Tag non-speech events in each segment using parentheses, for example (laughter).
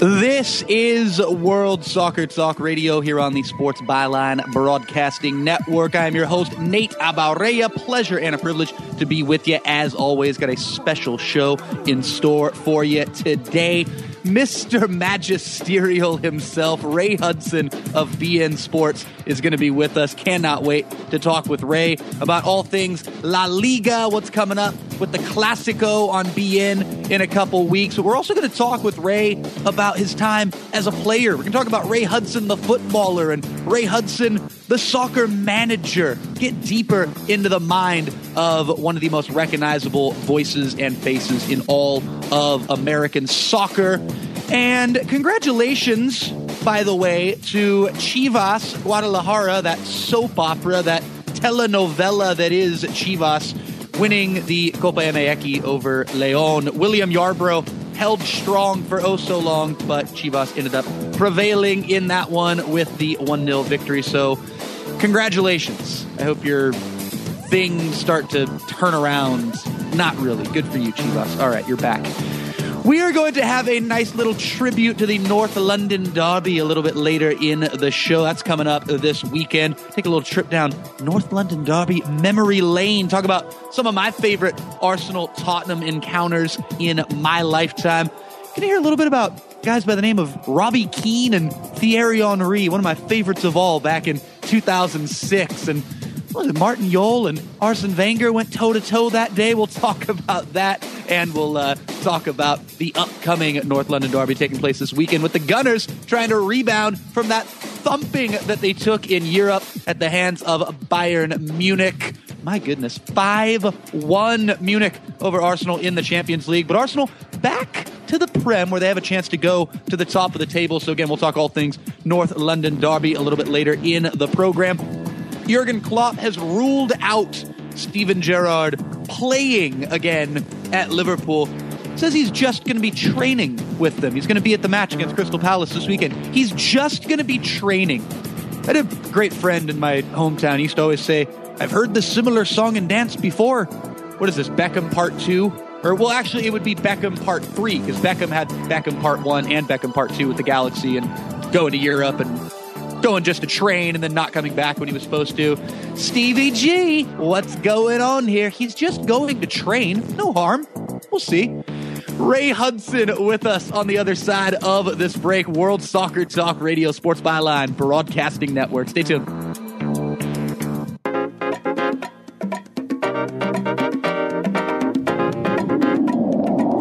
This is World Soccer Talk Radio here on the Sports Byline Broadcasting Network. I am your host, Nate Abaurrea. Pleasure and a privilege to be with you as always. Got a special show in store for you today. Mr. Magisterial himself, Ray Hudson of beIN Sports, is going to be with us. Cannot wait to talk with Ray about all things La Liga, what's coming up with the Clasico on beIN in a couple weeks. But we're also going to talk with Ray about his time as a player. We're going to talk about Ray Hudson, the footballer, and Ray Hudson, the soccer manager. Get deeper into the mind of one of the most recognizable voices and faces in all of American soccer. And congratulations, by the way, to Chivas Guadalajara, that soap opera, that telenovela that is Chivas, winning the Copa MX over Leon. William Yarbrough held strong for oh so long, but Chivas ended up prevailing in that one with the 1 0 victory. So, congratulations. I hope your things start to turn around. Not really. Good for you, Chivas. All right, you're back. We are going to have a nice little tribute to the North London Derby a little bit later in the show. That's coming up this weekend. Take a little trip down North London Derby memory lane. Talk about some of my favorite Arsenal Tottenham encounters in my lifetime. Can you hear a little bit about guys by the name of Robbie Keane and Thierry Henry, one of my favorites of all back in 2006. And was it, Martin Jol and Arsene Wenger went toe to toe that day. We'll talk about that, and we'll uh, talk about the upcoming North London Derby taking place this weekend with the Gunners trying to rebound from that thumping that they took in Europe at the hands of Bayern Munich. My goodness, 5 1 Munich over Arsenal in the Champions League. But Arsenal back to the Prem where they have a chance to go to the top of the table. So, again, we'll talk all things North London Derby a little bit later in the program. Jurgen Klopp has ruled out Steven Gerrard playing again at Liverpool. Says he's just going to be training with them. He's going to be at the match against Crystal Palace this weekend. He's just going to be training. I had a great friend in my hometown. He used to always say, I've heard this similar song and dance before. What is this, Beckham Part 2? Or, well, actually, it would be Beckham Part 3, because Beckham had Beckham Part 1 and Beckham Part 2 with the Galaxy and going to Europe and going just to train and then not coming back when he was supposed to. Stevie G, what's going on here? He's just going to train. No harm. We'll see. Ray Hudson with us on the other side of this break. World Soccer Talk Radio Sports Byline Broadcasting Network. Stay tuned.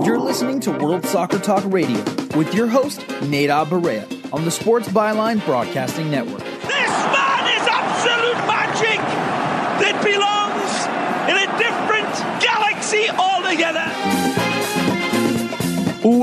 You're listening to World Soccer Talk Radio with your host, Nate Abaurrea, on the Sports Byline Broadcasting Network.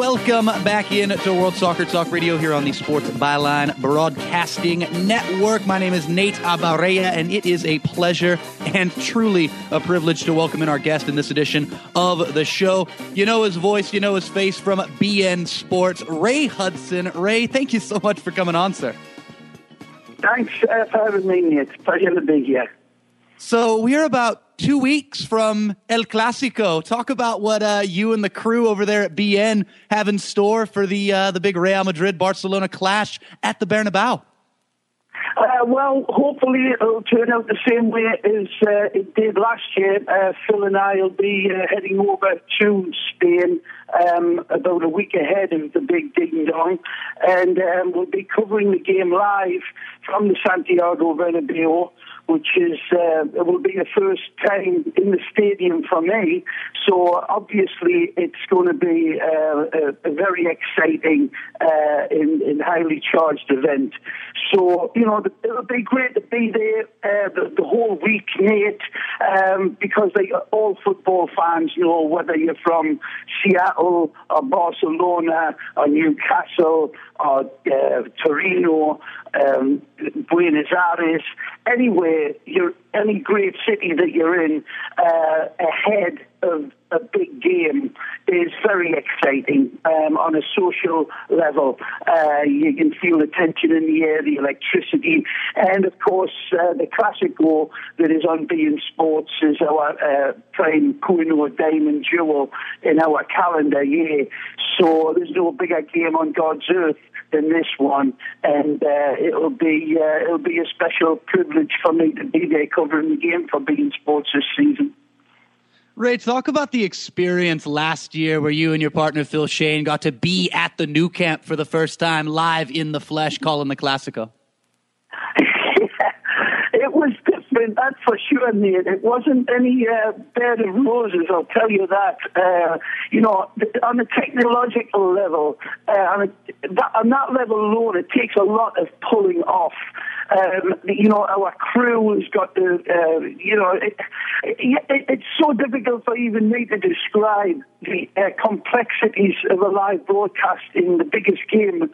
Welcome back in to World Soccer Talk Radio here on the Sports Byline Broadcasting Network. My name is Nate Abaurrea, and it is a pleasure and truly a privilege to welcome in our guest in this edition of the show. You know his voice, you know his face from beIN Sports, Ray Hudson. Ray, thank you so much for coming on, sir. Thanks uh, for having me. It's a pleasure to be here. So we are about two weeks from El Clasico. Talk about what uh, you and the crew over there at beIN have in store for the uh, the big Real Madrid Barcelona clash at the Bernabeu. Uh, well, hopefully it'll turn out the same way as uh, it did last year. Uh, Phil and I will be uh, heading over to Spain um, about a week ahead of the big ding dong, and um, we'll be covering the game live from the Santiago Bernabeu which is uh, it will be the first time in the stadium for me. So obviously, it's going to be uh, a, a, very exciting uh, and, and, highly charged event. So you know, it'll be great to be there uh, the, the, whole week, Nate, um, because they, all football fans know whether you're from Seattle or Barcelona or Newcastle uh, Torino um, Buenos Aires, anywhere you're, any great city that you're in, uh, ahead of a big game is very exciting um, on a social level. Uh, you can feel the tension in the air, the electricity, and of course uh, the Classico that is on beIN Sports is our uh, prime Kohinoor Diamond jewel in our calendar year. So there's no bigger game on God's earth than this one, and uh, it'll be uh, it'll be a special privilege for me to be there covering the game for beIN Sports this season. Ray, talk about the experience last year where you and your partner Phil Shane got to be at the Nou Camp for the first time, live in the flesh, calling the Classico. it was that's for sure, Nate. It wasn't any uh, bed of roses, I'll tell you that. Uh, you know, on the technological level, uh, on, a, that, on that level alone, it takes a lot of pulling off. Um, you know, our crew has got the, uh, you know, it, it, it's so difficult for even me to describe the uh, complexities of a live broadcast in the biggest game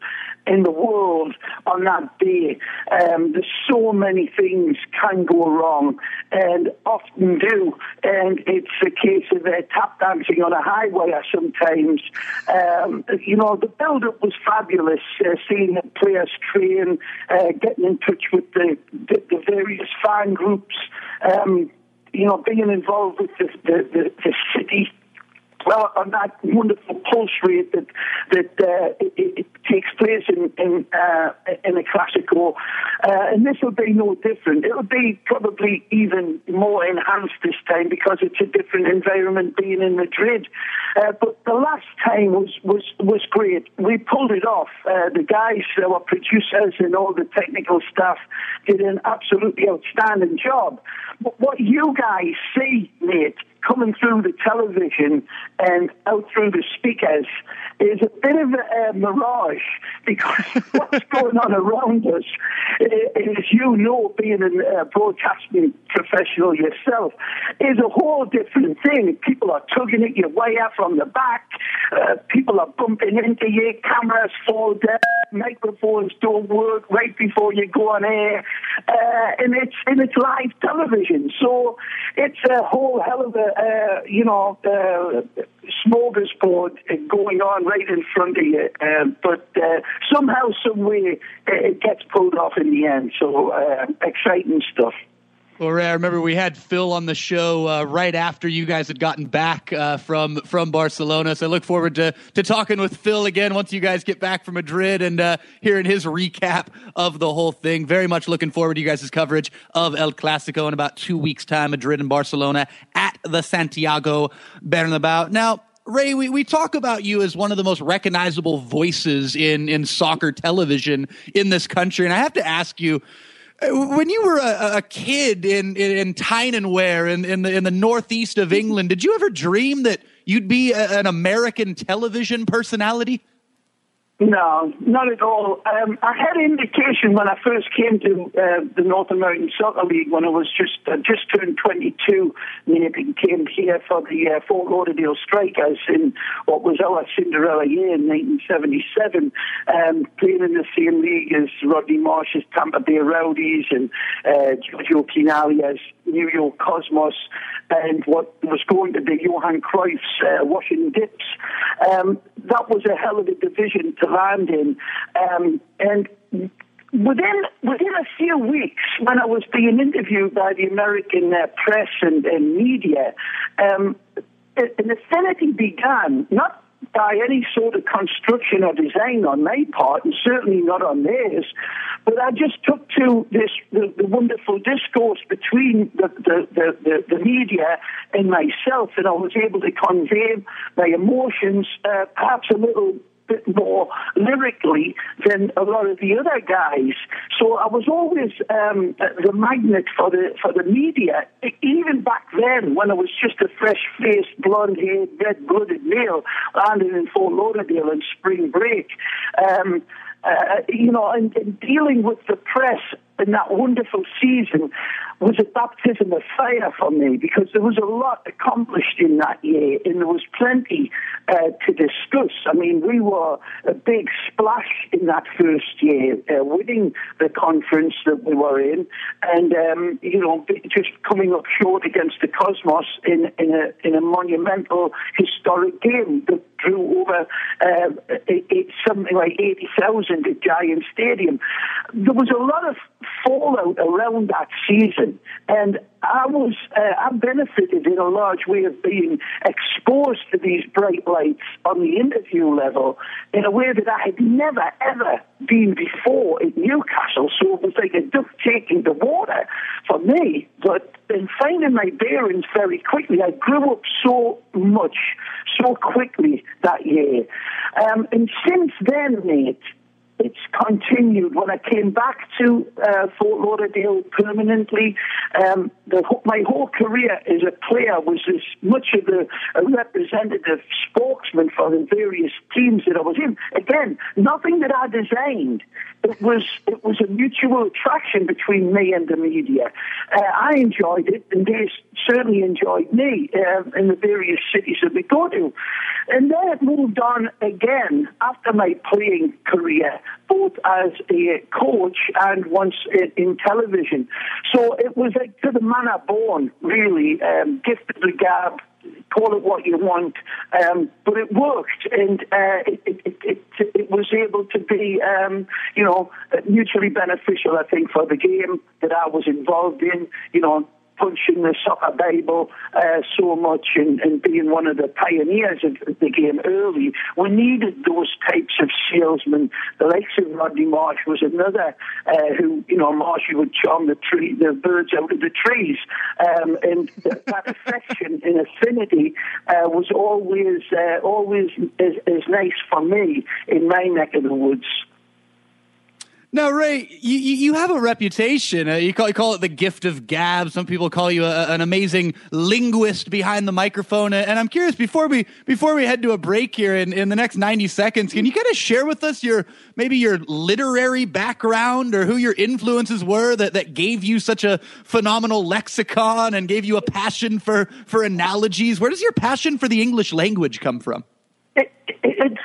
in the world on that day. Um, there's so many things can go wrong and often do, and it's a case of uh, tap dancing on a highway sometimes. Um, you know, the build-up was fabulous, uh, seeing the players train, uh, getting in touch with the, the, the various fan groups. Um, you know, being involved with the, the, the, the city well, on that wonderful pulse rate that that uh, it, it, takes place in in, uh, in a classical, uh, and this will be no different. It'll be probably even more enhanced this time because it's a different environment being in Madrid. Uh, but the last time was was was great. We pulled it off. Uh, the guys, our producers, and all the technical staff did an absolutely outstanding job. But what you guys see, mate, coming through the television and out through the speakers is a bit of a, a mirage because (laughs) what's going on around us is, you know, being a broadcasting professional yourself, is a whole different thing. People are tugging at your wire from the back. Uh, people are bumping into you. Cameras fall down. Microphones don't work right before you go on air. Uh, and it's and it's live television, so it's a whole hell of a uh, you know, uh, smorgasbord going on right in front of you. Um, but uh, somehow, some way, it gets pulled off in the end. So uh, exciting stuff. Well, I remember we had Phil on the show uh, right after you guys had gotten back uh, from from Barcelona. So I look forward to to talking with Phil again once you guys get back from Madrid and uh, hearing his recap of the whole thing. Very much looking forward to you guys' coverage of El Clasico in about two weeks' time, Madrid and Barcelona at the Santiago Bernabeu. Now, Ray, we, we talk about you as one of the most recognizable voices in, in soccer television in this country. And I have to ask you, when you were a, a kid in in, in Tyne and Wear in, in the in the northeast of England, did you ever dream that you'd be a, an American television personality? No, not at all. Um, I had an indication when I first came to uh, the North American Soccer League when I was just uh, just turned 22. Maybe came here for the uh, Fort Lauderdale Strikers in what was our Cinderella year in 1977, um, playing in the same league as Rodney Marsh's Tampa Bay Rowdies and uh, Giorgio Chinaglia New York Cosmos and what was going to be Johan Cruyff's uh, Washington Dips. Um, that was a hell of a division to land in. Um, and within within a few weeks, when I was being interviewed by the American uh, press and, and media, um, an affinity began. Not by any sort of construction or design on my part, and certainly not on theirs. But I just took to this the, the wonderful discourse between the, the, the, the, media and myself, and I was able to convey my emotions, uh, perhaps a little bit more lyrically than a lot of the other guys. So I was always um, the magnet for the for the media, even back then when I was just a fresh-faced, blonde-haired, red-blooded male landing in Fort Lauderdale on spring break. Um, uh, you know, and, and dealing with the press in that wonderful season was a baptism of fire for me because there was a lot accomplished in that year and there was plenty uh, to discuss. I mean, we were a big splash in that first year, uh, winning the conference that we were in, and um, you know, just coming up short against the Cosmos in in a in a monumental historic game that drew over uh, something like eighty thousand at Giant Stadium. There was a lot of fallout around that season, and I was uh, I benefited in a large way of being exposed to these bright lights on the interview level in a way that I had never ever been before in Newcastle. So it was like a duck taking the water for me. But in finding my bearings very quickly, I grew up so much, so quickly that year. Um, and since then, mate, it's continued. When I came back to uh, Fort Lauderdale permanently, um, the, my whole career as a player was as much of a, a, representative spokesman for the various teams that I was in. Again, nothing that I designed. It was it was a mutual attraction between me and the media. Uh, I enjoyed it, and they certainly enjoyed me uh, in the various cities that we go to. And then it moved on again after my playing career both as a coach and once in, in television. So it was like to the manner born, really, um, gifted the gab, call it what you want, um, but it worked, and uh, it, it, it, it, was able to be, um, you know, mutually beneficial. I think for the game that I was involved in, you know, punching the soccer Bible uh, so much and, and, being one of the pioneers of the game early. We needed those types of salesmen. The likes of Rodney Marsh was another uh, who, you know, Marshy would charm the tree, the birds out of the trees. Um, and that (laughs) affection and affinity uh, was always, uh, always as, as nice for me in my neck of the woods. Now, Ray, you, you have a reputation. Uh, you, call, you call it the gift of gab. Some people call you a, an amazing linguist behind the microphone. And I'm curious, before we before we head to a break here in, in the next 90 seconds, can you kind of share with us your maybe your literary background or who your influences were that, that gave you such a phenomenal lexicon and gave you a passion for, for analogies? Where does your passion for the English language come from? It,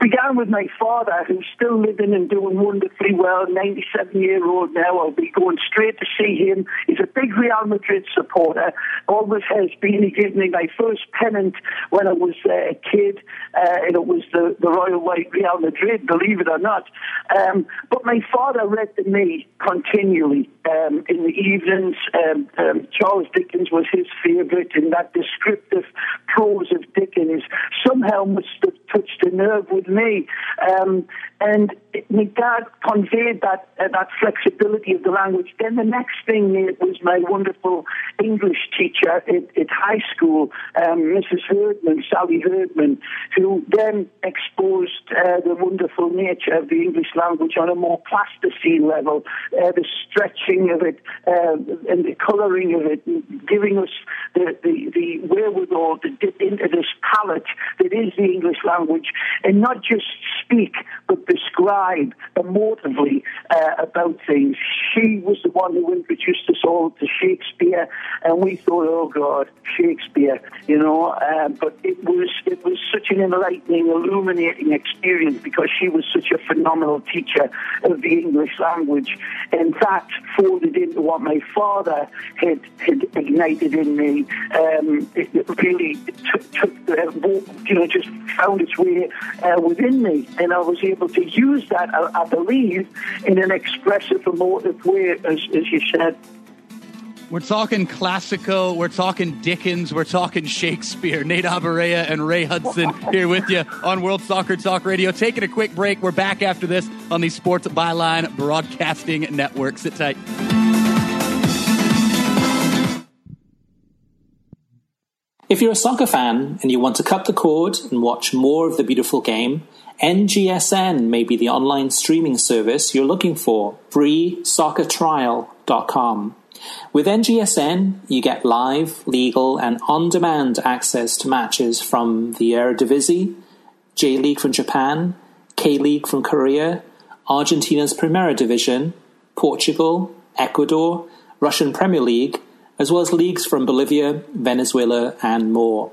began with my father, who's still living and doing wonderfully well, 97 year old now. I'll be going straight to see him. He's a big Real Madrid supporter, always has been. He gave me my first pennant when I was a kid, uh, and it was the, the Royal White Real Madrid, believe it or not. Um, but my father read to me continually um, in the evenings. Um, um Charles Dickens was his favourite, and that descriptive prose of Dickens somehow must have touched a nerve with me. Um, and my dad conveyed that uh, that flexibility of the language. Then the next thing was my wonderful English teacher at, at high school, um, Mrs. Herdman, Sally Herdman, who then exposed uh, the wonderful nature of the English language on a more plasticine level, uh, the stretching of it uh, and the colouring of it, giving us the, the, the wherewithal to dip into this palette that is the English language and not just speak, but describe emotively uh, about things. She was the one who introduced us all to Shakespeare, and we thought, oh God, Shakespeare, you know. Uh, but it was it was such an enlightening, illuminating experience because she was such a phenomenal teacher of the English language, and that folded into what my father had had ignited in me. Um, it, really took, took uh, you know, just found its way uh, within me. and I was able to use that, I, I believe, in an expressive, emotive way, as, as you said. We're talking classical, we're talking Dickens, we're talking Shakespeare. Nate Abaurrea and Ray Hudson (laughs) here with you on World Soccer Talk Radio. Taking a quick break. We're back after this on the Sports Byline Broadcasting Network. Sit tight. If you're a soccer fan and you want to cut the cord and watch more of the beautiful game, NGSN may be the online streaming service you're looking for. FreeSoccerTrial.com. With NGSN, you get live, legal, and on demand access to matches from the Eredivisie, J League from Japan, K League from Korea, Argentina's Primera Division, Portugal, Ecuador, Russian Premier League, as well as leagues from Bolivia, Venezuela, and more.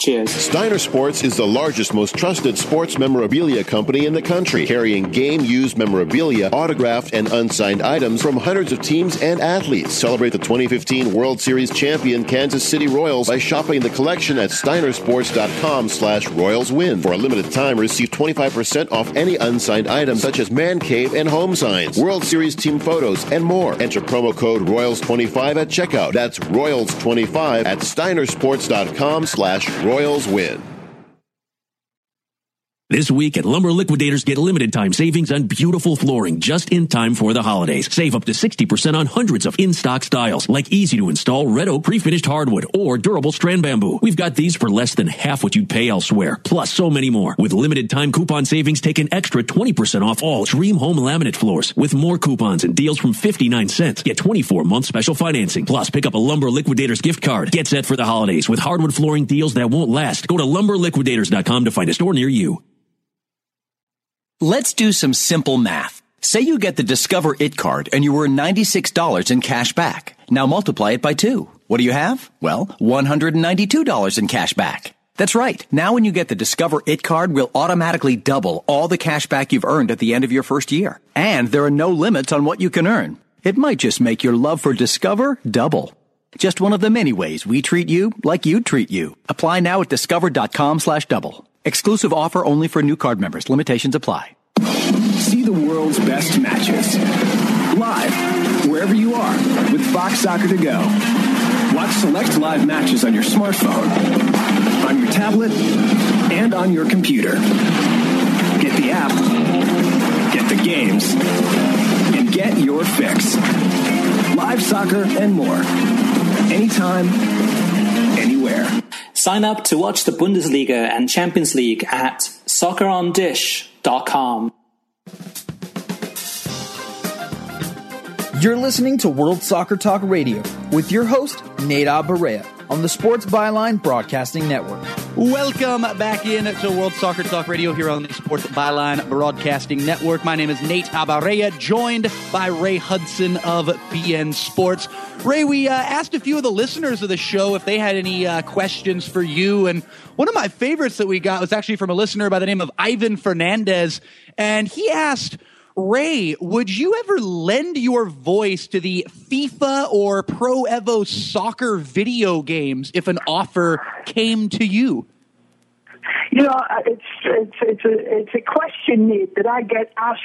Cheers. Steiner Sports is the largest, most trusted sports memorabilia company in the country, carrying game used memorabilia, autographed and unsigned items from hundreds of teams and athletes. Celebrate the 2015 World Series champion Kansas City Royals by shopping the collection at steinersports.com slash Royals win. For a limited time, receive 25% off any unsigned items such as man cave and home signs, World Series team photos, and more. Enter promo code Royals25 at checkout. That's Royals25 at steinersports.com slash Royals win. This week at Lumber Liquidators, get limited time savings on beautiful flooring just in time for the holidays. Save up to 60% on hundreds of in-stock styles like easy to install red oak pre-finished hardwood or durable strand bamboo. We've got these for less than half what you'd pay elsewhere. Plus so many more. With limited time coupon savings, take an extra 20% off all Dream Home laminate floors. With more coupons and deals from 59 cents, get 24 month special financing. Plus pick up a Lumber Liquidators gift card. Get set for the holidays with hardwood flooring deals that won't last. Go to lumberliquidators.com to find a store near you. Let's do some simple math. Say you get the Discover It card and you earn $96 in cash back. Now multiply it by two. What do you have? Well, $192 in cash back. That's right. Now when you get the Discover It card, we'll automatically double all the cash back you've earned at the end of your first year. And there are no limits on what you can earn. It might just make your love for Discover double. Just one of the many ways we treat you like you'd treat you. Apply now at discover.com slash double. Exclusive offer only for new card members. Limitations apply. See the world's best matches. Live, wherever you are, with Fox Soccer to go. Watch select live matches on your smartphone, on your tablet, and on your computer. Get the app, get the games, and get your fix. Live soccer and more. Anytime, anywhere. Sign up to watch the Bundesliga and Champions League at soccerondish.com. You're listening to World Soccer Talk Radio with your host, Nate Abaurrea on the Sports Byline Broadcasting Network. Welcome back in to World Soccer Talk Radio here on the Sports Byline Broadcasting Network. My name is Nate Abaurrea, joined by Ray Hudson of beIN Sports. Ray, we uh, asked a few of the listeners of the show if they had any uh, questions for you, and one of my favorites that we got was actually from a listener by the name of Ivan Fernandez, and he asked. Ray, would you ever lend your voice to the FIFA or Pro Evo soccer video games if an offer came to you? You know, uh, it's it's it's a it's a question Nate, that I get asked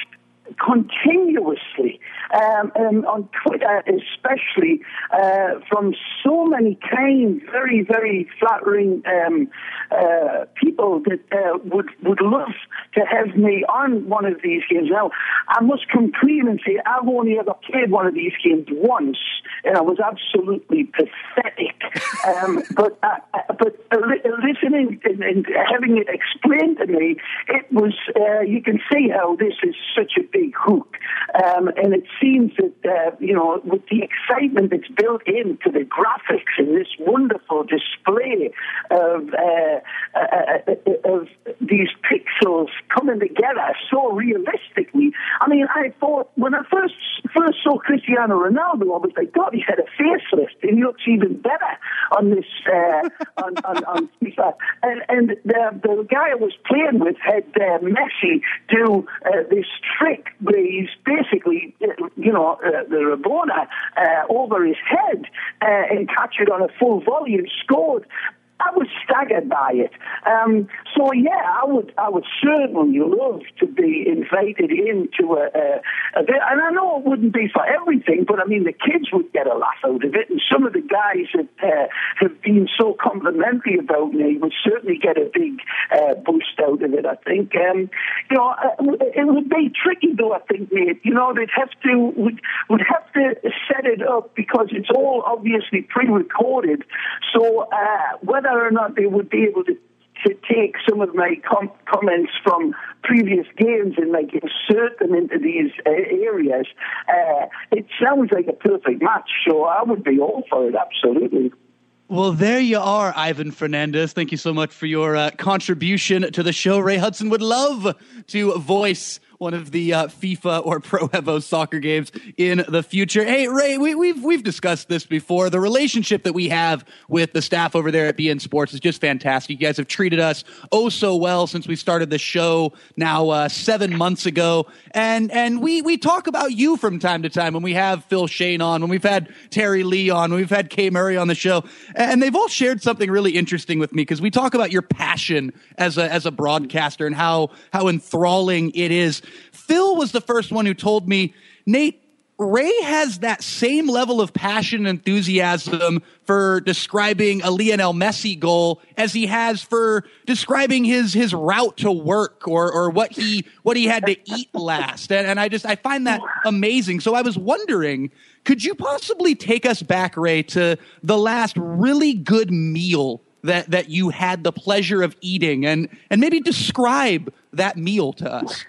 continuously um, and on Twitter, especially uh, from so many kind, very very flattering um, uh, people that uh, would would love to have me on one of these games. Now, I must complain and say I've only ever played one of these games once, and I was absolutely pathetic. (laughs) Um, but uh, but listening and, and, having it explained to me, it was uh, you can see how this is such a big hook, um, and it seems that uh, you know with the excitement that's built into the graphics and this wonderful display of uh, uh, uh, of these pixels coming together so realistically, I mean, I thought when I first first saw Cristiano Ronaldo, I was like, God, he had a facelift. And he looks even better on this uh, on, on, on FIFA. And and the the guy I was playing with had uh, Messi do uh, this trick where he's basically, uh, you know, uh, the Rabona uh, over his head uh, and it on a full and scored. I was staggered by it. Um, so yeah, I would I would certainly love to be invited into a, a, a and I know it wouldn't be for everything, but I mean the kids would get a laugh out of it, and some of the guys that uh, have been so complimentary about me would certainly get a big uh, boost out of it. I think, um, you know, uh, it would be tricky though. I think, mate. You know, they'd have to would would have to set it up because it's all obviously pre-recorded. So uh, whether whether or not they would be able to to take some of my com- comments from previous games and like insert them into these uh, areas. Uh, it sounds like a perfect match, so I would be all for it, absolutely. Well, there you are, Ivan Fernandez. Thank you so much for your uh, contribution to the show. Ray Hudson would love to voice one of the uh, FIFA or (laughs) Pro Evo soccer games in the future. Hey, Ray, we, we've we've discussed this before. The relationship that we have with the staff over there at beIN Sports is just fantastic. You guys have treated us oh so well since we started the show now uh, seven months ago, and and we we talk about you from time to time when we have Phil Shane on, when we've had Terry Lee on, when we've had Kay Murray on the show, and they've all shared something really interesting with me because we talk about your passion as a as a broadcaster and how how enthralling it is Phil was the first one who told me, Nate, Ray has that same level of passion and enthusiasm for describing a Lionel Messi goal as he has for describing his his route to work or or what he what he had to eat last. And, and I just I find that amazing. So I was wondering, could you possibly take us back, Ray, to the last really good meal that that you had the pleasure of eating and and maybe describe that meal to us?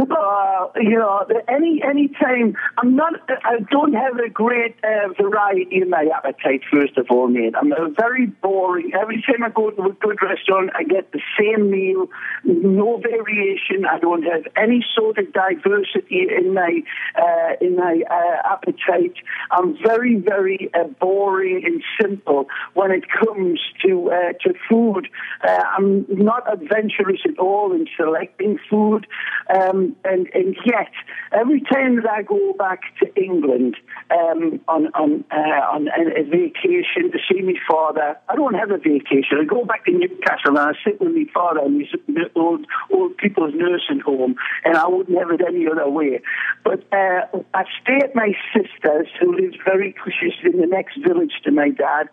Uh, you know, any any time I'm not, I don't have a great uh, variety in my appetite. First of all, mate, I'm very boring. Every time I go to a good restaurant, I get the same meal, no variation. I don't have any sort of diversity in my uh, in my uh, appetite. I'm very very uh, boring and simple when it comes to to food. I'm not adventurous at all in selecting food. Um, and, and yet, every time that I go back to England um, on, on, uh, on a vacation to see my father, I don't have a vacation. I go back to Newcastle and I sit with my father in his old, old people's nursing home, and I wouldn't have it any other way. But uh, I stay at my sister's, who lives very, she's in the next village to my dad,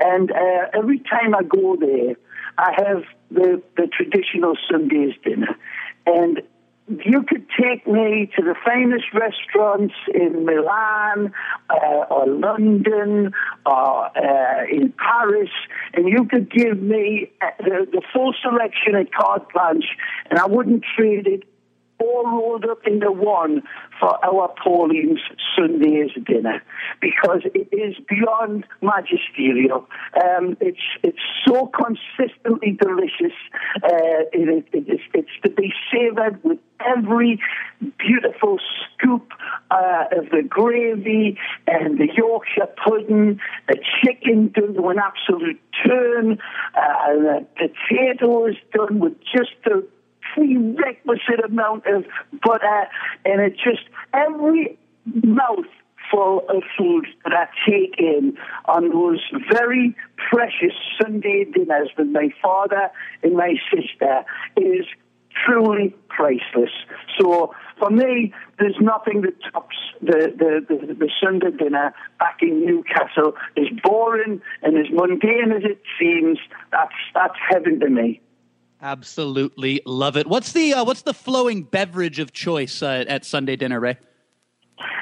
and uh, every time I go there, I have the, the traditional Sunday's dinner. And you could take me to the famous restaurants in Milan uh, or London or uh, in Paris, and you could give me uh, the, the full selection at carte blanche, and I wouldn't trade it all rolled up into one for our Pauline's Sunday's dinner because it is beyond magisterial. Um, it's it's so consistently delicious. Uh, it, it, it's, it's to be savoured with every beautiful scoop uh, of the gravy and the Yorkshire pudding, the chicken done to an absolute turn, uh, the potatoes done with just the prerequisite amount of butter, and it just every mouthful of food that I take in on those very precious Sunday dinners with my father and my sister is truly priceless. So for me, there's nothing that tops the, the, the, the, Sunday dinner back in Newcastle. As boring and as mundane as it seems, that's, that's heaven to me. Absolutely love it. What's the uh, what's the flowing beverage of choice uh, at Sunday dinner, Ray?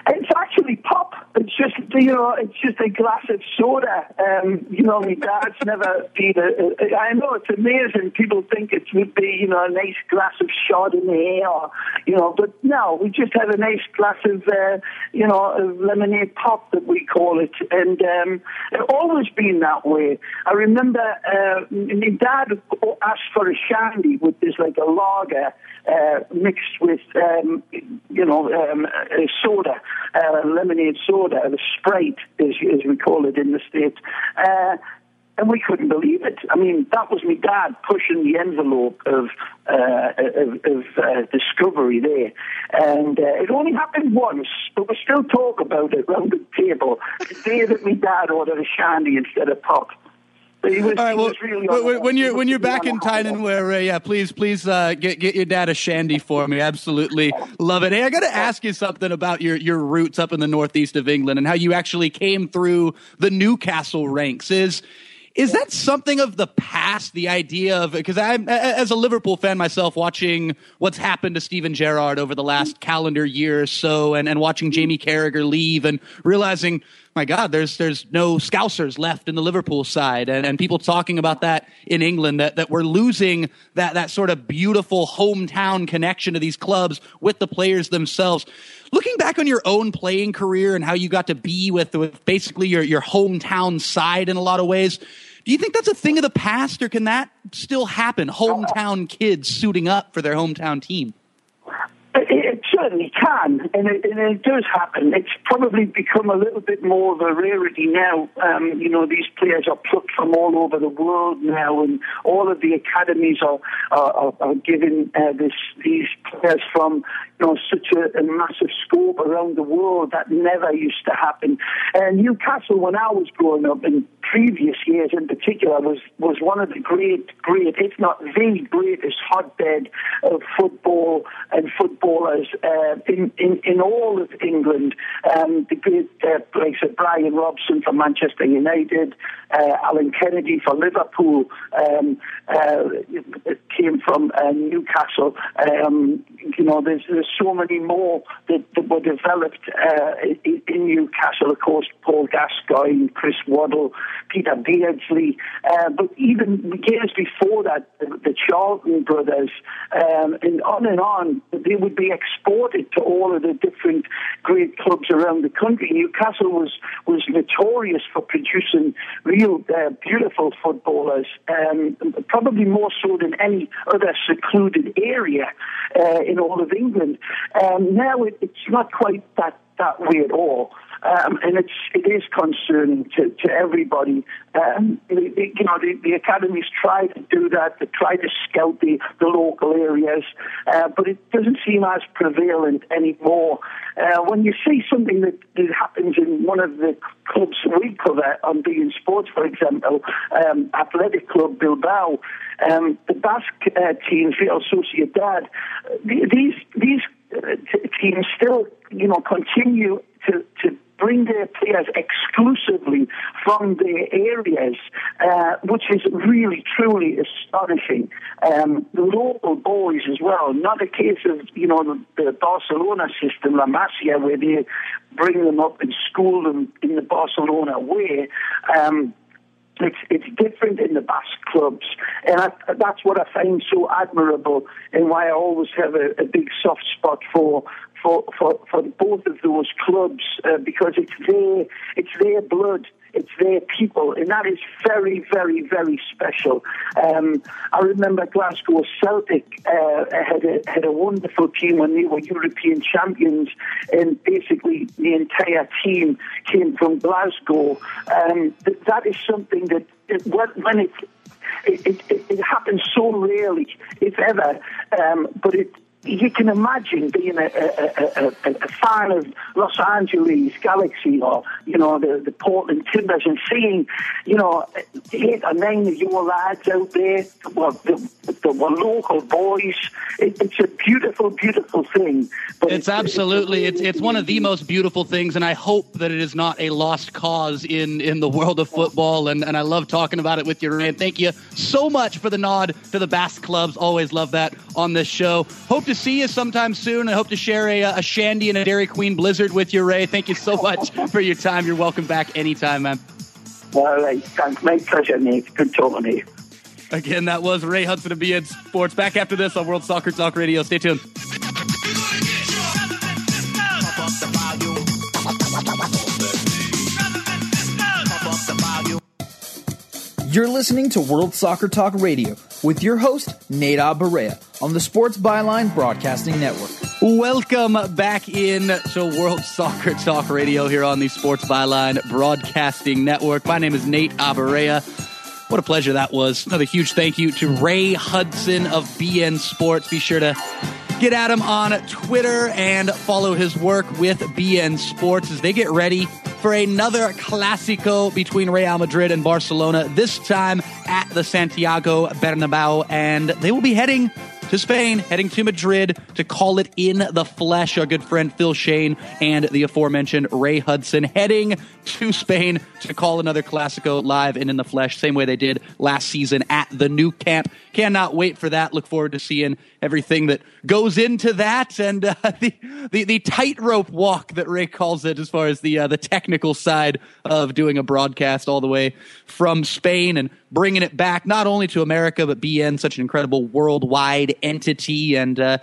It's actually pop. It's just you know, it's just a glass of soda. Um, you know, my dad's never been a, I know it's amazing. People think it would be, you know, a nice glass of Chardonnay or, you know, but no, we just have a nice glass of, uh, you know, of lemonade pop that we call it. And um, it's always been that way. I remember uh, my dad asked for a shandy with this, like a lager uh, mixed with, um, you know, um, soda, uh, lemonade soda, Sprite, as, as we call it in the States. Uh, and we couldn't believe it. I mean, that was my dad pushing the envelope of uh, of, of uh, discovery there, and uh, it only happened once, but we still talk about it around the table. The day that my dad ordered a shandy instead of pop. Was, All right. Well, really when, when you're when you're back in Thailand, where uh, yeah, please please uh, get get your dad a shandy for me. Absolutely love it. Hey, I got to ask you something about your your roots up in the northeast of England and how you actually came through the Newcastle ranks. Is is that something of the past? The idea of because I'm as a Liverpool fan myself, watching what's happened to Steven Gerrard over the last calendar year or so, and, and watching Jamie Carragher leave, and realizing, my God, there's there's no Scousers left in the Liverpool side, and, and people talking about that in England that that we're losing that that sort of beautiful hometown connection to these clubs with the players themselves. Looking back on your own playing career and how you got to be with, with basically your, your hometown side in a lot of ways, do you think that's a thing of the past or can that still happen? Hometown kids suiting up for their hometown team? Certainly can, and it, and it, does happen. It's probably become a little bit more of a rarity now. Um, you know, these players are plucked from all over the world now, and all of the academies are are, are giving uh, this these players from know such a, a, massive scope around the world that never used to happen. And Newcastle, when I was growing up, in previous years in particular, was was one of the great, great, if not the greatest hotbed of football and footballers uh, in, in, in all of England. Um, the great uh, of Brian Robson for Manchester United, uh, Alan Kennedy for Liverpool, um, uh, came from uh, Newcastle. Um, you know, there's, there's so many more that, that were developed uh, in, Newcastle. Of course, Paul Gascoigne, Chris Waddle, Peter Beardsley, but even years before that, the, the Charlton brothers, um, and on and on, they would be exported to all of the different great clubs around the country. Newcastle was was notorious for producing real uh, beautiful footballers, um, probably more so than any other secluded area uh, in all of England. Um, now it, it's not quite that that way at all. Um, and it's it is concerning to, to everybody. Um, you know, the, the academies try to do that. They try to scout the, the local areas, uh, but it doesn't seem as prevalent anymore. Uh, when you see something that, that happens in one of the clubs we cover on beIN Sports, for example, um, Athletic Club Bilbao, um, the Basque uh, teams, Real Sociedad, these these uh, t- teams still, you know, continue to, to bring their players exclusively from their areas, uh, which is really, truly astonishing. Um, the local boys as well, not a case of, you know, the, the Barcelona system, La Masia, where they bring them up and school them in the Barcelona way. Um, it's, it's different in the Basque clubs, and I, that's what I find so admirable, and why I always have a, a big soft spot for for, for, for both of those clubs uh, because it's their it's their blood, it's their people, and that is very, very, very special. Um, I remember Glasgow Celtic uh, had a had a wonderful team when they were European champions, and basically the entire team came from Glasgow. Um, that is something that when it it, it, it, happens so rarely, if ever, um, but it you can imagine being a, a, a, a, fan of Los Angeles Galaxy or, you know, the, the Portland Timbers and seeing, you know, eight or nine of your lads out there, well, the, the were local boys. It, it's a beautiful, beautiful thing. But it's, it's absolutely, it's, it's one of the most beautiful things, and I hope that it is not a lost cause in, in the world of football, and, and I love talking about it with you, Rand. Thank you so much for the nod to the Basque clubs. Always love that on this show. Hope to see you sometime soon. I hope to share a, a Shandy and a Dairy Queen Blizzard with you, Ray. Thank you so much (laughs) for your time. You're welcome back anytime, man. All right. Thanks. My pleasure, Nate. Good talking to you. Again, that was Ray Hudson of beIN Sports. Back after this on World Soccer Talk Radio. Stay tuned. You're listening to World Soccer Talk Radio with your host, Nate Barea, on the Sports Byline Broadcasting Network. Welcome back in to World Soccer Talk Radio here on the Sports Byline Broadcasting Network. My name is Nate Abaurrea. What a pleasure that was. Another huge thank you to Ray Hudson of beIN Sports. Be sure to get at him on Twitter and follow his work with beIN Sports as they get ready for another Clásico between Real Madrid and Barcelona, this time at the Santiago Bernabeu. And they will be heading to Spain, heading to Madrid to call it in the flesh. Our good friend Phil Schoen and the aforementioned Ray Hudson heading to Spain to call another Classico live and in the flesh, same way they did last season at the Nou Camp. Cannot wait for that. Look forward to seeing everything that goes into that and uh, (laughs) the the, the tightrope walk that Ray calls it, as far as the uh, the technical side of doing a broadcast all the way from Spain and bringing it back not only to America but beIN, such an incredible worldwide entity and. Uh,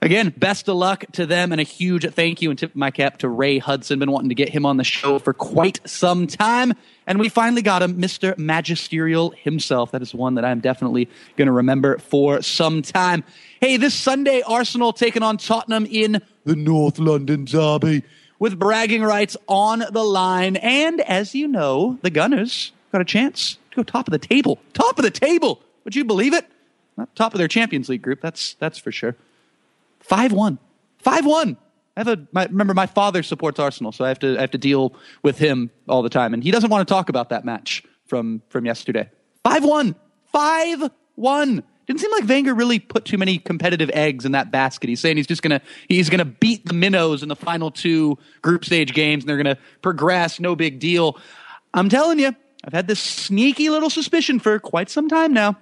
Again, best of luck to them and a huge thank you and tip of my cap to Ray Hudson. Been wanting to get him on the show for quite some time. And we finally got him, Mr. Magisterial himself. That is one that I'm definitely going to remember for some time. Hey, this Sunday, Arsenal taking on Tottenham in the North London Derby with bragging rights on the line. And as you know, the Gunners got a chance to go top of the table. Top of the table. Would you believe it? Not top of their Champions League group, that's, that's for sure. 5 1. 5 1. I have a my, remember my father supports Arsenal, so I have to I have to deal with him all the time, and he doesn't want to talk about that match from from yesterday. Five one, five one. Didn't seem like Wenger really put too many competitive eggs in that basket. He's saying he's just gonna he's gonna beat the minnows in the final two group stage games, and they're gonna progress. No big deal. I'm telling you, I've had this sneaky little suspicion for quite some time now.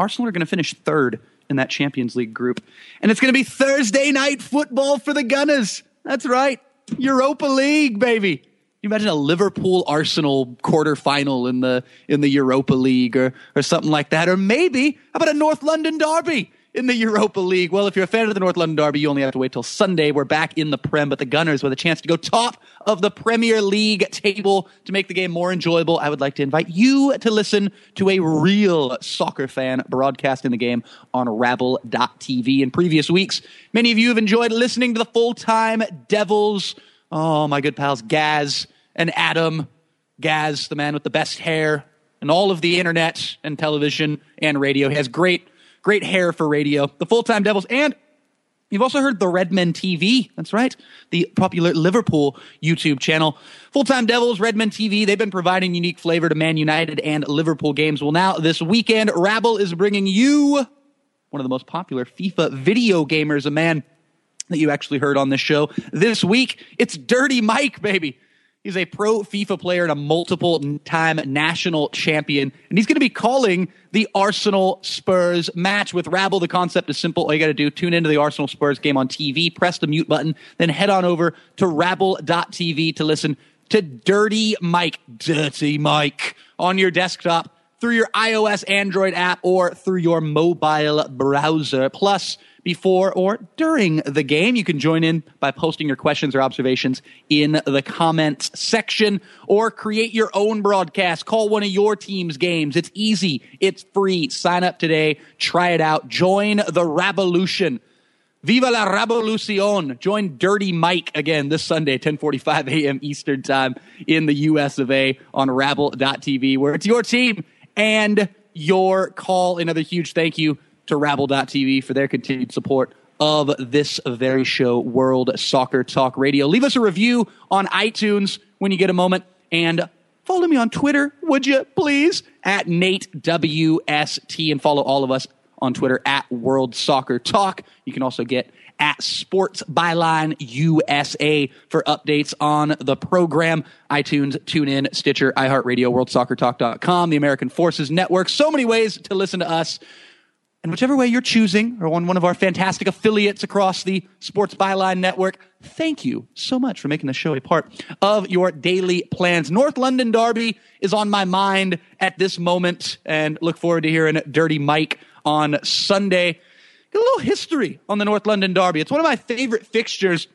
Arsenal are going to finish third in that Champions League group. And it's going to be Thursday night football for the Gunners. That's right. Europa League, baby. You imagine a Liverpool Arsenal quarterfinal in the in the Europa League or or something like that. Or maybe how about a North London derby? In the Europa League. Well, if you're a fan of the North London Derby, you only have to wait till Sunday. We're back in the Prem, but the Gunners with a chance to go top of the Premier League table to make the game more enjoyable. I would like to invite you to listen to a real soccer fan broadcasting the game on Rabble.tv. In previous weeks, many of you have enjoyed listening to the full time Devils. Oh, my good pals, Gaz and Adam. Gaz, the man with the best hair and all of the internet and television and radio. He has great Great hair for radio. The Full Time Devils. And you've also heard the Redmen TV. That's right. The popular Liverpool YouTube channel. Full Time Devils, Redmen TV. They've been providing unique flavor to Man United and Liverpool games. Well, now this weekend, Rabble is bringing you one of the most popular FIFA video gamers, a man that you actually heard on this show this week. It's Dirty Mike, baby. He's a pro FIFA player and a multiple time national champion. And he's going to be calling the Arsenal Spurs match with Rabble. The concept is simple. All you got to do, tune into the Arsenal Spurs game on TV, press the mute button, then head on over to rabble.tv to listen to Dirty Mike, Dirty Mike on your desktop through your iOS, Android app, or through your mobile browser. Plus, before or during the game. You can join in by posting your questions or observations in the comments section or create your own broadcast. Call one of your team's games. It's easy. It's free. Sign up today. Try it out. Join the revolution. Viva la revolucion. Join Dirty Mike again this Sunday, 1045 a.m. Eastern time in the US of A on rabble.tv where it's your team and your call. Another huge thank you to Rabble.tv for their continued support of this very show, World Soccer Talk Radio. Leave us a review on iTunes when you get a moment and follow me on Twitter, would you please? At Nate WST and follow all of us on Twitter at World Soccer Talk. You can also get at Sports Byline USA for updates on the program. iTunes, TuneIn, Stitcher, iHeartRadio, WorldSoccerTalk.com, the American Forces Network. So many ways to listen to us. And whichever way you're choosing, or on one of our fantastic affiliates across the Sports Byline Network, thank you so much for making the show a part of your daily plans. North London Derby is on my mind at this moment, and look forward to hearing Dirty Mike on Sunday. Get a little history on the North London Derby. It's one of my favorite fixtures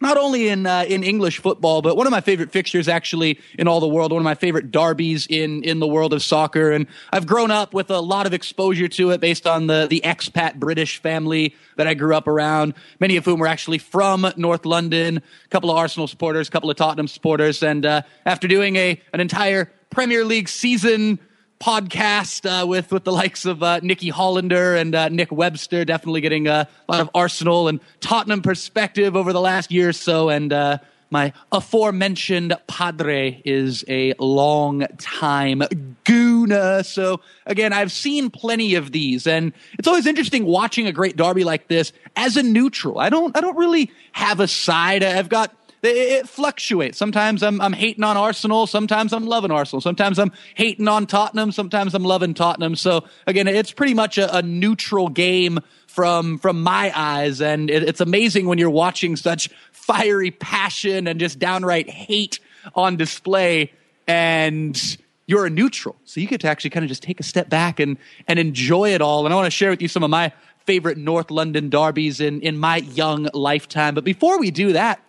not only in uh, in English football, but one of my favorite fixtures actually in all the world. One of my favorite derbies in in the world of soccer, and I've grown up with a lot of exposure to it based on the the expat British family that I grew up around. Many of whom were actually from North London. A couple of Arsenal supporters, a couple of Tottenham supporters, and uh, after doing a an entire Premier League season podcast uh, with with the likes of uh, Nicky Hollander and uh, Nick Webster, definitely getting a lot of Arsenal and Tottenham perspective over the last year or so. And uh, my aforementioned padre is a long time gooner. So again, I've seen plenty of these, and it's always interesting watching a great derby like this as a neutral. I don't I don't really have a side. I've got it fluctuates. Sometimes I'm, I'm hating on Arsenal. Sometimes I'm loving Arsenal. Sometimes I'm hating on Tottenham. Sometimes I'm loving Tottenham. So again, it's pretty much a, a neutral game from from my eyes, and it, it's amazing when you're watching such fiery passion and just downright hate on display, and you're a neutral. So you get to actually kind of just take a step back and and enjoy it all. And I want to share with you some of my favorite North London derbies in in my young lifetime. But before we do that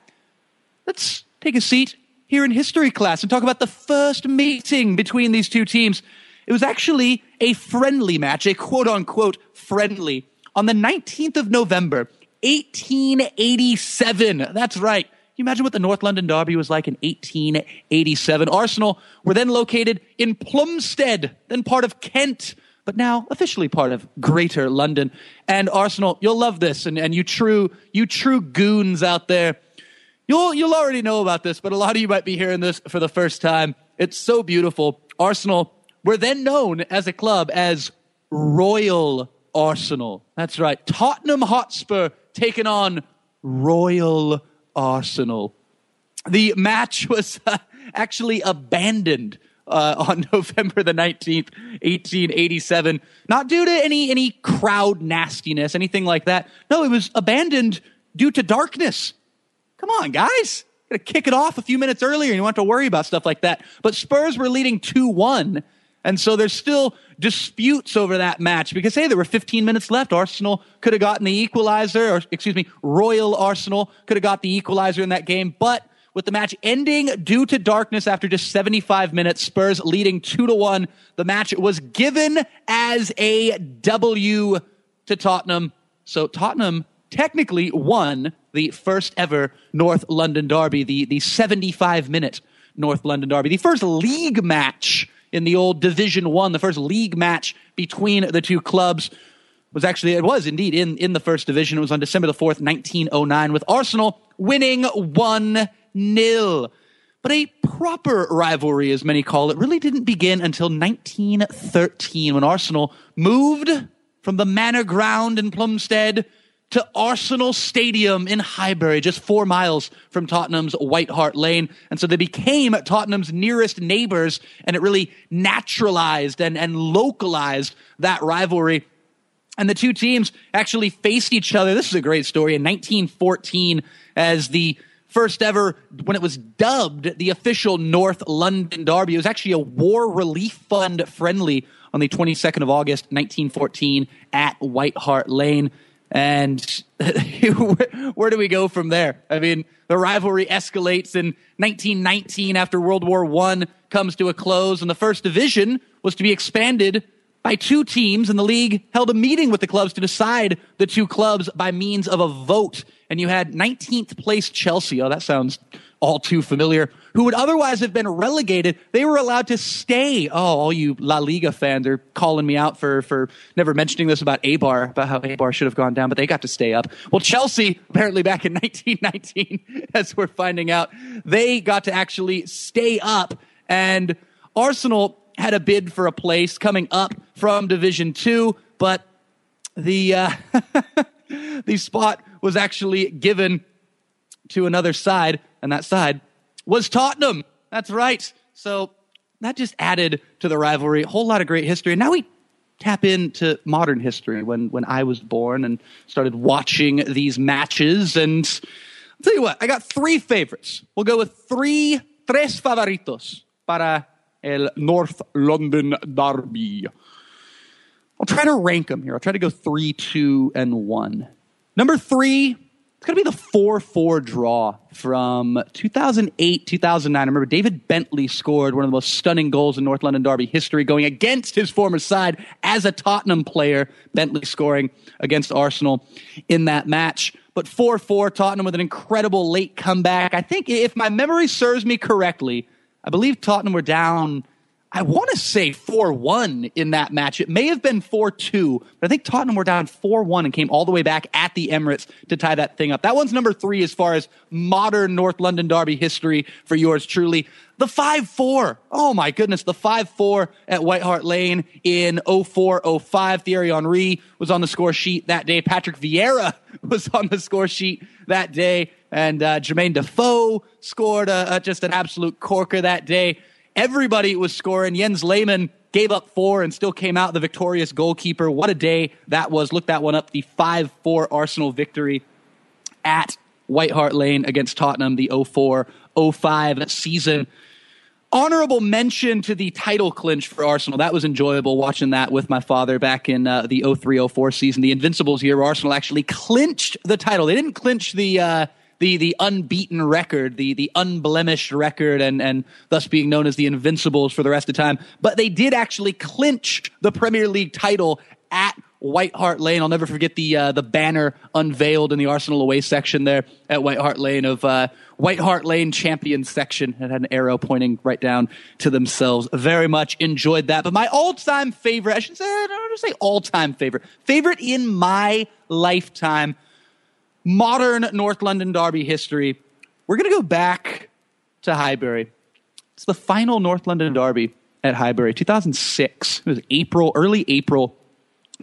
let's take a seat here in history class and talk about the first meeting between these two teams. It was actually a friendly match, a quote unquote friendly, on the 19th of November, 1887. That's right. Can you imagine what the North London Derby was like in 1887? Arsenal were then located in Plumstead, then part of Kent, but now officially part of Greater London. And Arsenal, you'll love this, and, and you true, you true goons out there You'll, you'll already know about this, but a lot of you might be hearing this for the first time. It's so beautiful. Arsenal were then known as a club as Royal Arsenal. That's right. Tottenham Hotspur taking on Royal Arsenal. The match (laughs) was uh, actually abandoned uh, on (laughs) November the 19th, 1887. Not due to any, any crowd nastiness, anything like that. No, it was abandoned due to darkness. Come on, guys. Got to kick it off a few minutes earlier. And You don't have to worry about stuff like that. But Spurs were leading 2 1. And so there's still disputes over that match because, hey, there were 15 minutes left. Arsenal could have gotten the equalizer, or excuse me, Royal Arsenal could have got the equalizer in that game. But with the match ending due to darkness after just 75 minutes, Spurs leading 2 to 1, the match was given as a W to Tottenham. So Tottenham technically won the first ever North London Derby, the, the 75 minute North London Derby, the first league match in the old Division One, the first league match between the two clubs was actually, it was indeed in, in the first division. It was on December the 4th, 1909, with Arsenal winning 1 0. But a proper rivalry, as many call it, really didn't begin until 1913 when Arsenal moved from the Manor Ground in Plumstead to Arsenal Stadium in Highbury, just four miles from Tottenham's White Hart Lane. And so they became Tottenham's nearest neighbors, and it really naturalized and, and localized that rivalry. And the two teams actually faced each other. This is a great story in 1914 as the first ever, when it was dubbed the official North London Derby. It was actually a war relief fund friendly on the 22nd of August, 1914 at White Hart Lane. And (laughs) where do we go from there? I mean, the rivalry escalates in 1919 after World War I comes to a close, and the first division was to be expanded by two teams, and the league held a meeting with the clubs to decide the two clubs by means of a vote. And you had 19th place Chelsea. Oh, that sounds all too familiar, who would otherwise have been relegated, they were allowed to stay. Oh, all you La Liga fans are calling me out for, for never mentioning this about Eibar, about how Eibar should have gone down, but they got to stay up. Well, Chelsea, apparently back in (laughs) 1919, as we're finding out, they got to actually stay up. And Arsenal had a bid for a place coming up from Division Two, but the, uh, (laughs) the spot was actually given to another side and that side was Tottenham. That's right. So that just added to the rivalry. A whole lot of great history. And now we tap into modern history when when I was born and started watching these matches. And I'll tell you what, I got three favorites. We'll go with three tres favoritos para el North London Derby. I'll try to rank them here. I'll try to go three, two, and one. Number three, it's going to be the 4 4 draw from 2008, 2009. I remember David Bentley scored one of the most stunning goals in North London Derby history, going against his former side as a Tottenham player. Bentley scoring against Arsenal in that match. But 4 4, Tottenham with an incredible late comeback. I think, if my memory serves me correctly, I believe Tottenham were down I want to say 4 1 in that match. It may have been 4 2, but I think Tottenham were down 4 1 and came all the way back at the Emirates to tie that thing up. That one's number three as far as modern North London Derby history for yours truly. The 5 4. Oh my goodness. The 5 4 at White Hart Lane in 04 05. Thierry Henry was on the score sheet that day. Patrick Vieira (laughs) was on the score sheet that day. And uh, Jermaine Defoe scored a, a, just an absolute corker that day. Everybody was scoring. Jens Lehmann gave up four and still came out the victorious goalkeeper. What a day that was. Look that one up. The 5 4 Arsenal victory at White Hart Lane against Tottenham, the 04 05 season. Honorable mention to the title clinch for Arsenal. That was enjoyable watching that with my father back in uh, the 03 04 season. The Invincibles year, Arsenal actually clinched the title. They didn't clinch the. Uh, the the unbeaten record, the the unblemished record, and and thus being known as the Invincibles for the rest of time. But they did actually clinch the Premier League title at White Hart Lane. I'll never forget the uh, the banner unveiled in the Arsenal away section there at White Hart Lane of uh, White Hart Lane champion section. It had an arrow pointing right down to themselves. Very much enjoyed that. But my all time favorite, I should say, I don't want to say all time favorite, favorite in my lifetime modern North London Derby history, we're going to go back to Highbury. It's the final North London Derby at Highbury, 2006. It was April, early April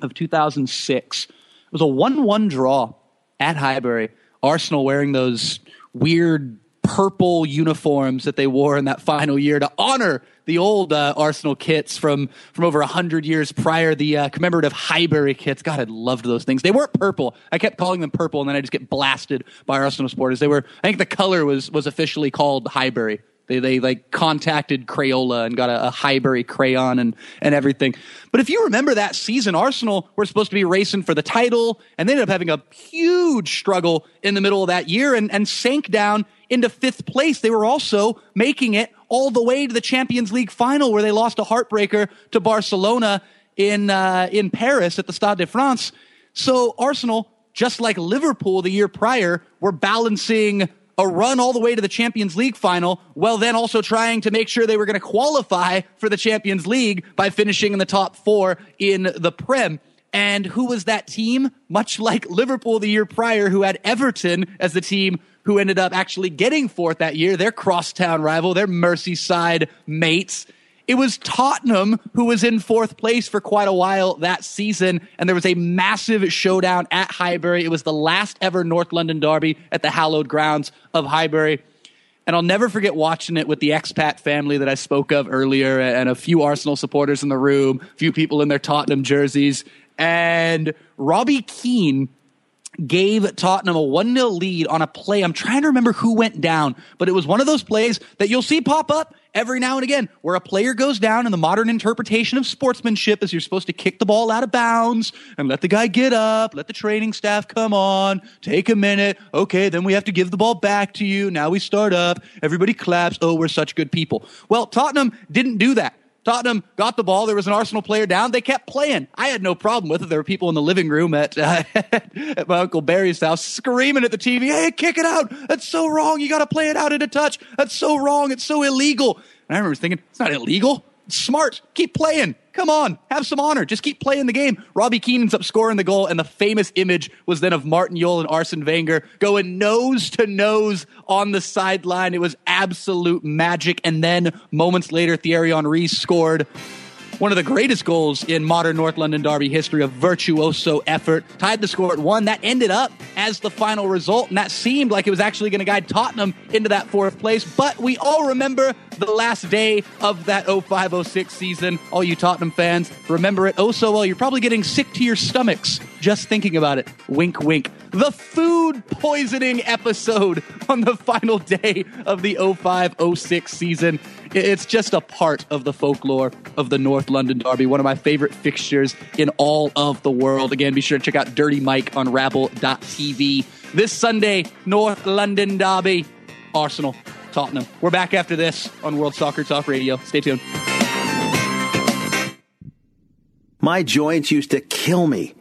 of 2006. It was a 1 1 draw at Highbury. Arsenal wearing those weird purple uniforms that they wore in that final year to honor the old uh, Arsenal kits from from over hundred years prior, the uh, commemorative Highbury kits. God, I loved those things. They weren't purple. I kept calling them purple, and then I just get blasted by Arsenal supporters. They were. I think the color was was officially called Highbury. They they like contacted Crayola and got a, a Highbury crayon and and everything. But if you remember that season, Arsenal were supposed to be racing for the title, and they ended up having a huge struggle in the middle of that year and and sank down into fifth place. They were also making it all the way to the Champions League final where they lost a heartbreaker to Barcelona in, uh, in Paris at the Stade de France. So Arsenal, just like Liverpool the year prior, were balancing a run all the way to the Champions League final, while then also trying to make sure they were going to qualify for the Champions League by finishing in the top four in the Prem. And who was that team? Much like Liverpool the year prior, who had Everton as the team who ended up actually getting fourth that year, their crosstown rival, their Merseyside mates. It was Tottenham who was in fourth place for quite a while that season, and there was a massive showdown at Highbury. It was the last ever North London derby at the hallowed grounds of Highbury. And I'll never forget watching it with the expat family that I spoke of earlier and a few Arsenal supporters in the room, a few people in their Tottenham jerseys. And Robbie Keane gave Tottenham a 1 0 lead on a play. I'm trying to remember who went down, but it was one of those plays that you'll see pop up every now and again where a player goes down and the modern interpretation of sportsmanship is you're supposed to kick the ball out of bounds and let the guy get up, let the training staff come on, take a minute. Okay, then we have to give the ball back to you. Now we start up. Everybody claps. Oh, we're such good people. Well, Tottenham didn't do that. Tottenham got the ball. There was an Arsenal player down. They kept playing. I had no problem with it. There were people in the living room at, uh, (laughs) at my Uncle Barry's house screaming at the TV, hey, kick it out. That's so wrong. You got to play it out in a touch. That's so wrong. It's so illegal. And I remember thinking, it's not illegal. Smart. Keep playing. Come on, have some honor. Just keep playing the game. Robbie Keane ends up scoring the goal, and the famous image was then of Martin Jol and Arsene Wenger going nose to nose on the sideline. It was absolute magic. And then moments later, Thierry Henry scored one of the greatest goals in modern North London Derby history, a virtuoso effort. Tied the score at one. That ended up as the final result, and that seemed like it was actually going to guide Tottenham into that fourth place. But we all remember the last day of that 05 06 season. All you Tottenham fans, remember it oh so well. You're probably getting sick to your stomachs just thinking about it. Wink, wink. The food poisoning episode on the final day of the 05 06 season. It's just a part of the folklore of the North London Derby, one of my favorite fixtures in all of the world. Again, be sure to check out Dirty Mike on rabble.tv. This Sunday, North London Derby, Arsenal, Tottenham. We're back after this on World Soccer Talk Radio. Stay tuned. My joints used to kill me.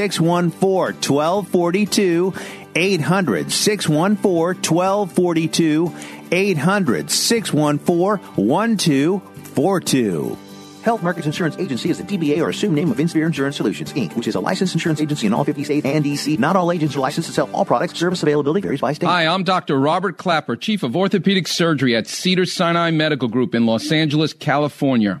614 1242. 800 614 1242. 800 614 1242. Health Markets Insurance Agency is a DBA or assumed name of Inspire Insurance Solutions, Inc., which is a licensed insurance agency in all 50 states and DC. Not all agents are licensed to sell all products. Service availability varies by state. Hi, I'm Dr. Robert Klapper, Chief of Orthopedic Surgery at Cedar Sinai Medical Group in Los Angeles, California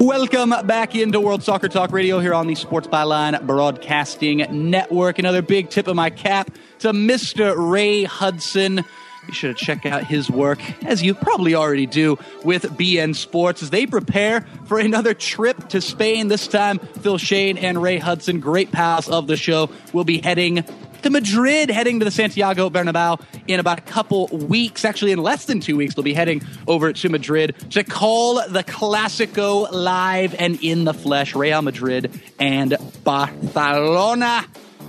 Welcome back into World Soccer Talk Radio here on the Sports Byline Broadcasting Network. Another big tip of my cap to Mr. Ray Hudson. Be sure to check out his work, as you probably already do, with beIN Sports as they prepare for another trip to Spain. This time, Phil Schoen and Ray Hudson, great pals of the show, will be heading to Madrid, heading to the Santiago Bernabeu in about a couple weeks. Actually, in less than two weeks, they'll be heading over to Madrid to call the Clasico live and in the flesh. Real Madrid and Barcelona.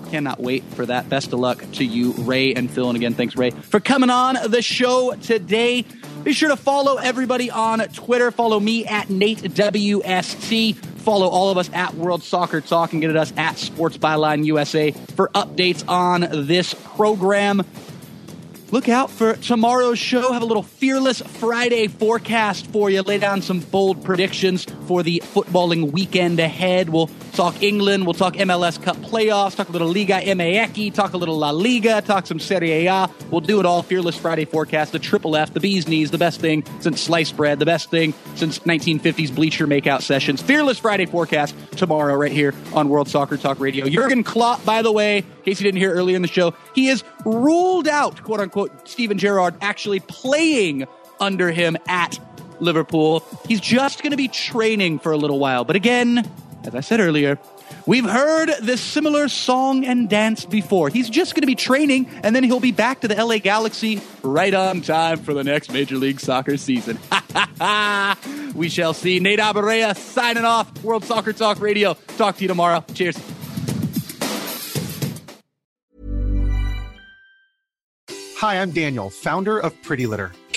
Cannot wait for that. Best of luck to you, Ray and Phil. And again, thanks, Ray, for coming on the show today. Be sure to follow everybody on Twitter. Follow me at Nate WST. Follow all of us at World Soccer Talk and get at us at Sports Byline USA for updates on this program. look out for tomorrow's show. Have a little Fearless Friday forecast for you. Lay down some bold predictions for the footballing weekend ahead. We'll talk England. We'll talk MLS Cup playoffs. Talk a little Liga MX. Talk a little La Liga. Talk some Serie A. We'll do it all. Fearless Friday forecast. The triple F. The bee's knees. The best thing since sliced bread. The best thing since 1950s bleacher makeout sessions. Fearless Friday forecast tomorrow right here on World Soccer Talk Radio. Jurgen Klopp, by the way, in case you didn't hear earlier in the show, he is ruled out, quote unquote, Steven Gerrard actually playing under him at Liverpool. He's just going to be training for a little while. But again, as I said earlier, we've heard this similar song and dance before. He's just going to be training, and then he'll be back to the LA Galaxy right on time for the next Major League Soccer season. (laughs) we shall see. Nate Abaurrea signing off. World Soccer Talk Radio. Talk to you tomorrow. Cheers. Hi, I'm Daniel, founder of Pretty Litter.